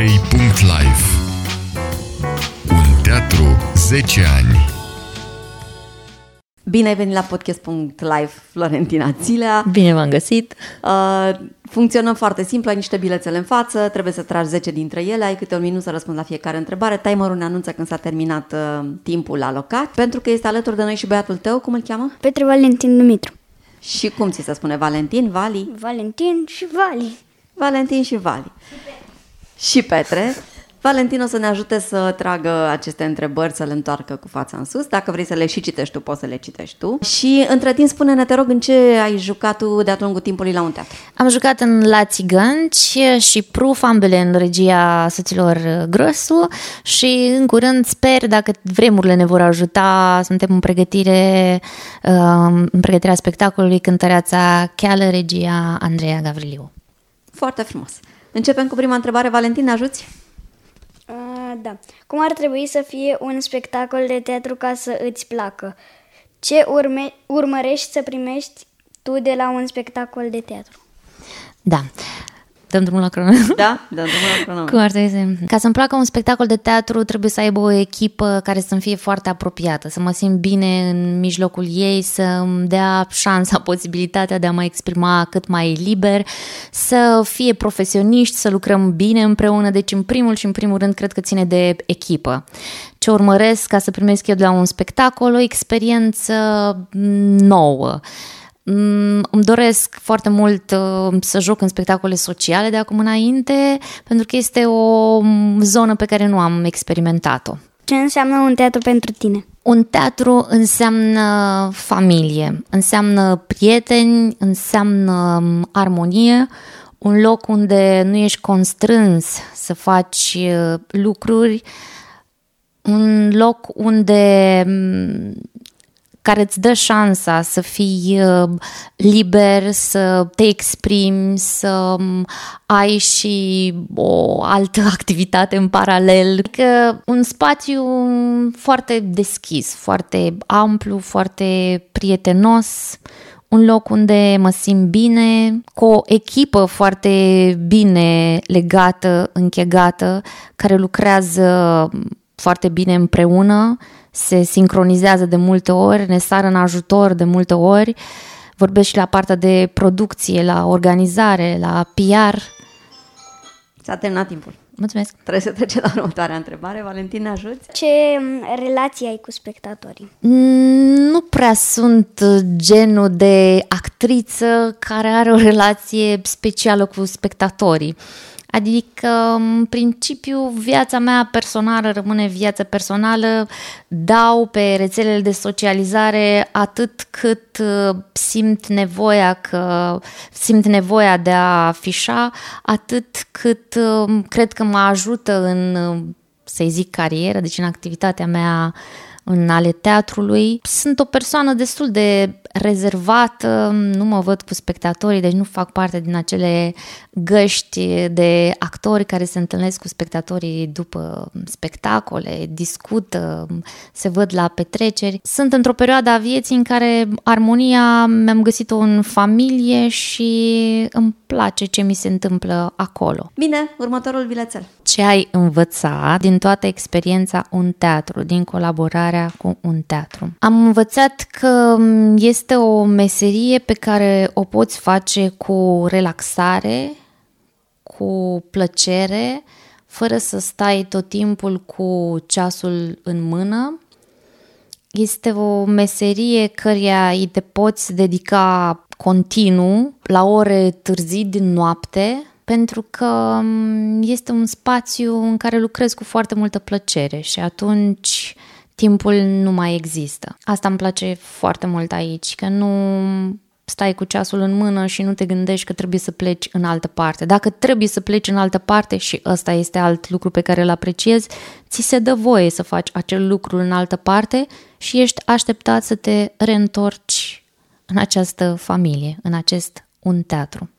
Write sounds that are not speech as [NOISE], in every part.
3.life Un teatru 10 ani Bine ai venit la podcast.live, Florentina Țilea. Bine v-am găsit. Uh, funcționăm foarte simplu, ai niște bilețele în față, trebuie să tragi 10 dintre ele, ai câte un minut să răspunzi la fiecare întrebare. Timerul ne anunță când s-a terminat uh, timpul alocat. Pentru că este alături de noi și băiatul tău, cum îl cheamă? Petre Valentin Dumitru. Și cum ți se spune? Valentin, Vali? Valentin și Vali. Valentin și Vali. Și Petre. Valentin o să ne ajute să tragă aceste întrebări, să le întoarcă cu fața în sus. Dacă vrei să le și citești tu, poți să le citești tu. Și între timp, spune-ne, te rog, în ce ai jucat tu de-a lungul timpului la un teatru? Am jucat în La Țigănci și Pruf, ambele în regia soților Grăsu și în curând sper, dacă vremurile ne vor ajuta, suntem în pregătire, uh, în pregătirea spectacolului Cântăreața Cheală, regia Andreea Gavriliu. Foarte frumos. Începem cu prima întrebare. Valentin, ne ajuți? Uh, da. Cum ar trebui să fie un spectacol de teatru ca să îți placă? Ce urme- urmărești să primești tu de la un spectacol de teatru? Da. Dăm drumul la cronometru. Da? Dăm drumul la cronometru. Cum ar trebui să... Ca să-mi placă un spectacol de teatru, trebuie să aibă o echipă care să-mi fie foarte apropiată, să mă simt bine în mijlocul ei, să îmi dea șansa, [LAUGHS] posibilitatea de a mă exprima cât mai liber, să fie profesioniști, să lucrăm bine împreună. Deci, în primul și în primul rând, cred că ține de echipă. Ce urmăresc ca să primesc eu de la un spectacol, o experiență nouă. Mm, îmi doresc foarte mult uh, să joc în spectacole sociale de acum înainte, pentru că este o zonă pe care nu am experimentat-o. Ce înseamnă un teatru pentru tine? Un teatru înseamnă familie, înseamnă prieteni, înseamnă um, armonie, un loc unde nu ești constrâns să faci uh, lucruri, un loc unde um, care îți dă șansa să fii uh, liber, să te exprimi, să um, ai și o altă [LAUGHS] activitate în paralel. Adică un spațiu foarte deschis, foarte amplu, foarte prietenos, un loc unde mă simt bine, cu o echipă foarte bine legată, închegată, care lucrează foarte bine împreună se sincronizează de multe ori, ne sar în ajutor de multe ori, vorbesc și la partea de producție, la organizare, la PR. S-a terminat timpul. Mulțumesc. Trebuie să trecem la următoarea întrebare. Valentin, ne ajuți? Ce mm, relație ai cu spectatorii? Nu prea sunt genul de actriță care are o relație specială cu spectatorii. Adică, în principiu, viața mea personală rămâne viața personală, dau pe rețelele de socializare atât cât uh, simt nevoia că simt nevoia de a afișa, atât cât uh, cred că mă ajută în, uh, să zic, carieră, deci în activitatea mea în ale teatrului. Sunt o persoană destul de rezervată, nu mă văd cu spectatorii, deci nu fac parte din acele găști de actori care se întâlnesc cu spectatorii după spectacole, discută, se văd la petreceri. Sunt într-o perioadă a vieții în care armonia mi-am găsit-o în familie și îmi place ce mi se întâmplă acolo. Bine, următorul bilețel. Ce ai învățat din toată experiența un teatru, din colaborarea cu un teatru? Am învățat că este o meserie pe care o poți face cu relaxare, cu plăcere, fără să stai tot timpul cu ceasul în mână. Este o meserie căreia îi te poți dedica continuu, la ore târzii din noapte, pentru că este un spațiu în care lucrez cu foarte multă plăcere și atunci timpul nu mai există. Asta îmi place foarte mult aici, că nu stai cu ceasul în mână și nu te gândești că trebuie să pleci în altă parte. Dacă trebuie să pleci în altă parte și ăsta este alt lucru pe care îl apreciez, ți se dă voie să faci acel lucru în altă parte și ești așteptat să te reîntorci în această familie, în acest un teatru.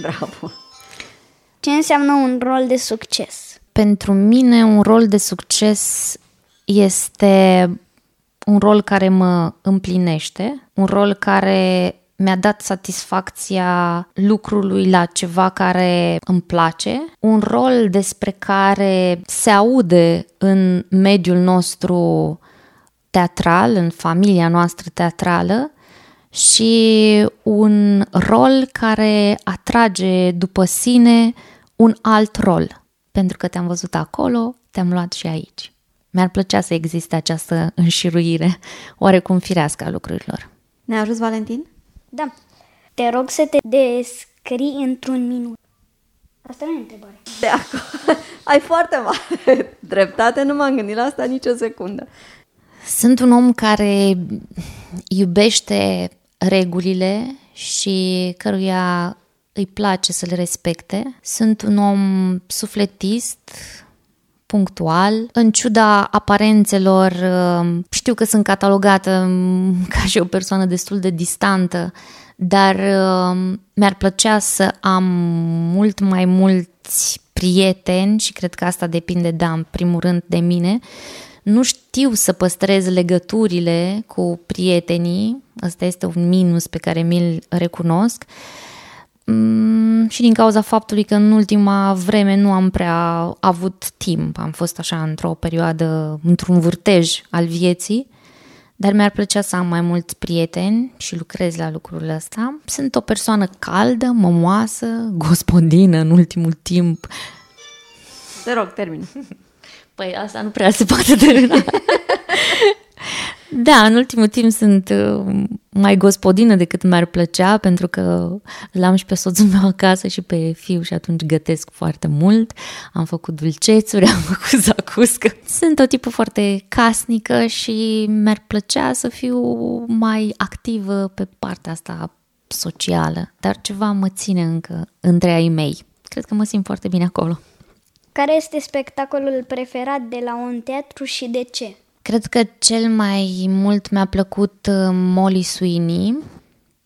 Bravo! Ce înseamnă un rol de succes? Pentru mine un rol de succes este un rol care mă împlinește, un rol care mi-a dat satisfacția lucrului la ceva care îmi place, un rol despre care se aude în mediul nostru teatral, în familia noastră teatrală și un rol care atrage după sine un alt rol. Pentru că te-am văzut acolo, te-am luat și aici. Mi-ar plăcea să existe această înșiruire oarecum firească a lucrurilor. Ne ajuns, Valentin? Da. Te rog să te descrii într-un minut. Asta nu e întrebare. De acord. Ai foarte mare dreptate, nu m-am gândit la asta nicio secundă. Sunt un om care iubește regulile și căruia îi place să le respecte. Sunt un om sufletist, punctual. În ciuda aparențelor, uh, știu că sunt catalogată um, [LAUGHS] ca și o persoană destul de distantă, dar uh, mi-ar plăcea să am mult mai mulți prieteni și cred că asta depinde, da, în primul rând de mine. Nu știu să păstrez legăturile cu prietenii, asta este un minus pe care mi-l recunosc, Mm, și din cauza faptului că în ultima vreme nu am prea avut timp. Am fost așa într-o perioadă, într-un vârtej al vieții, dar mi-ar plăcea să am mai mulți prieteni și lucrez la lucrul ăsta. Sunt o persoană caldă, mămoasă, gospodină în ultimul timp. Te rog, termin. Păi asta nu prea se poate termina. [LAUGHS] Da, în ultimul timp sunt uh, mai gospodină decât mi-ar plăcea, pentru că l-am și pe soțul meu acasă și pe fiu și atunci gătesc foarte mult. Am făcut dulcețuri, [LAUGHS] am făcut zacuscă. Sunt o tipă foarte casnică și mi-ar plăcea să fiu mai activă pe partea asta socială, dar ceva mă ține încă între ai mei. Cred că mă simt foarte bine acolo. Care este spectacolul preferat de la un teatru și de ce? Cred că cel mai mult mi-a plăcut uh, Molly Sweeney,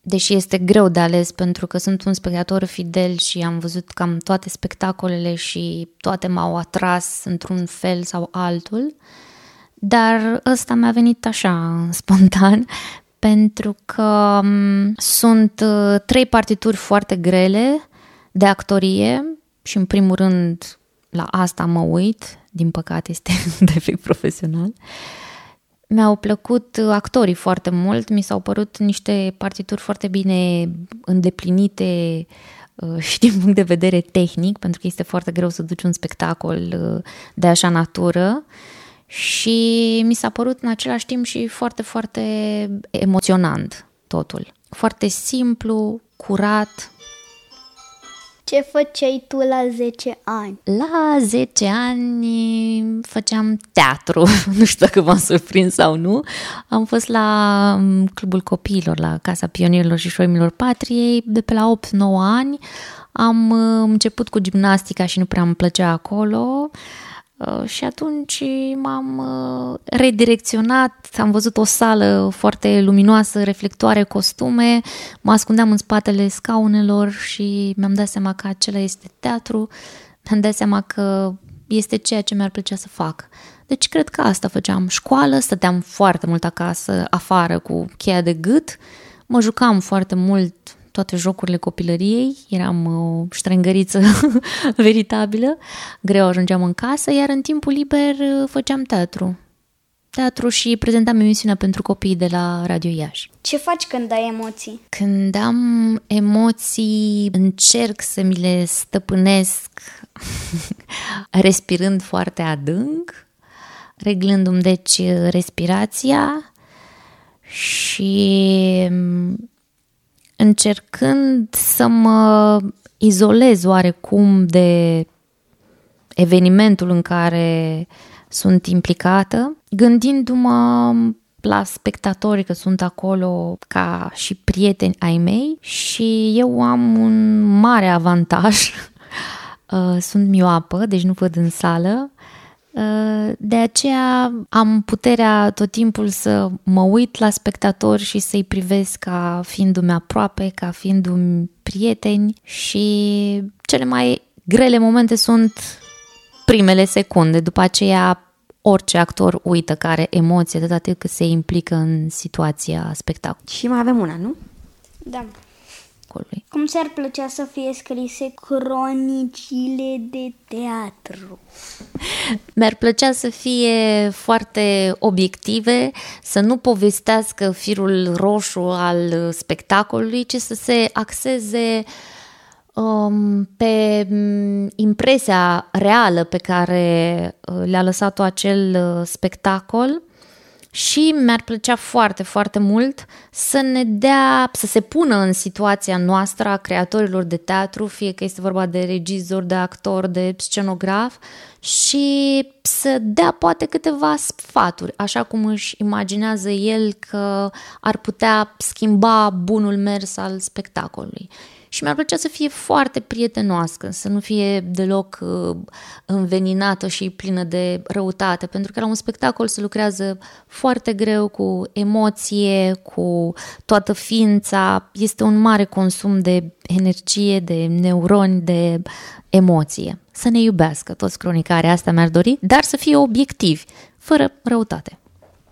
deși este greu de ales pentru că sunt un spectator fidel și am văzut cam toate spectacolele și toate m-au atras într-un fel sau altul. Dar ăsta mi-a venit așa [LAUGHS] spontan pentru că um, sunt uh, trei partituri foarte grele de actorie și în primul rând la asta mă uit, din păcate este [LAUGHS] un defect profesional. Mi-au plăcut actorii foarte mult, mi s-au părut niște partituri foarte bine îndeplinite uh, și din punct de vedere tehnic, pentru că este foarte greu să duci un spectacol uh, de așa natură și mi s-a părut în același timp și foarte, foarte emoționant totul. Foarte simplu, curat, ce făceai tu la 10 ani? La 10 ani făceam teatru, [LAUGHS] nu știu dacă v-am surprins sau nu. Am fost la um, Clubul Copiilor, la Casa Pionierilor și Șoimilor Patriei, de pe la 8-9 ani. Am uh, început cu gimnastica și nu prea îmi plăcea acolo. Uh, și atunci m-am uh, redirecționat, am văzut o sală foarte luminoasă, reflectoare, costume, mă ascundeam în spatele scaunelor și mi-am dat seama că acela este teatru, mi-am dat seama că este ceea ce mi-ar plăcea să fac. Deci cred că asta făceam. Școală, stăteam foarte mult acasă, afară, cu cheia de gât, mă jucam foarte mult toate jocurile copilăriei, eram o ștrengăriță [LAUGHS] veritabilă, greu ajungeam în casă, iar în timpul liber uh, făceam teatru. Teatru și prezentam emisiunea pentru copii de la Radio Iași. Ce faci când ai emoții? Când am emoții, încerc să mi le stăpânesc [LAUGHS] respirând foarte adânc, reglându-mi deci respirația și încercând să mă izolez oarecum de evenimentul în care sunt implicată, gândindu-mă la spectatorii că sunt acolo ca și prieteni ai mei și eu am un mare avantaj. [LAUGHS] Uh, sunt mioapă, deci nu văd în sală Uh, de aceea am puterea tot timpul să mă uit la spectatori și să-i privesc ca fiindu-mi aproape, ca fiindu-mi prieteni și cele mai grele momente sunt primele secunde. După aceea orice actor uită care emoție atâta timp cât se implică în situația spectacolului. Și mai avem una, nu? Da. Spectacolului. Cum ți-ar plăcea să fie scrise cronicile de teatru? Mi-ar plăcea să fie foarte obiective, să nu povestească firul roșu al spectacolului, ci să se axeze um, pe um, impresia reală pe care uh, le-a lăsat-o acel uh, spectacol și mi-ar plăcea foarte, foarte mult să ne dea, să se pună în situația noastră a creatorilor de teatru, fie că este vorba de regizor, de actor, de scenograf și să dea poate câteva sfaturi, așa cum își imaginează el că ar putea schimba bunul mers al spectacolului. Și mi-ar plăcea să fie foarte prietenoasă, să nu fie deloc uh, înveninată și plină de răutate, pentru că la un spectacol se lucrează foarte greu cu emoție, cu toată ființa, este un mare consum de energie, de neuroni, de emoție. Să ne iubească toți cronicare, asta mi-ar dori, dar să fie obiectivi, fără răutate,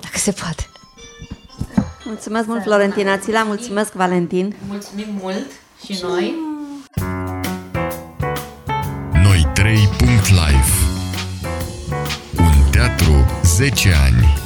dacă se poate. Mulțumesc mult, Florentina Țila, mulțumesc, Valentin. Mulțumim mult! Și noi? Noi 3.life Un teatru 10 ani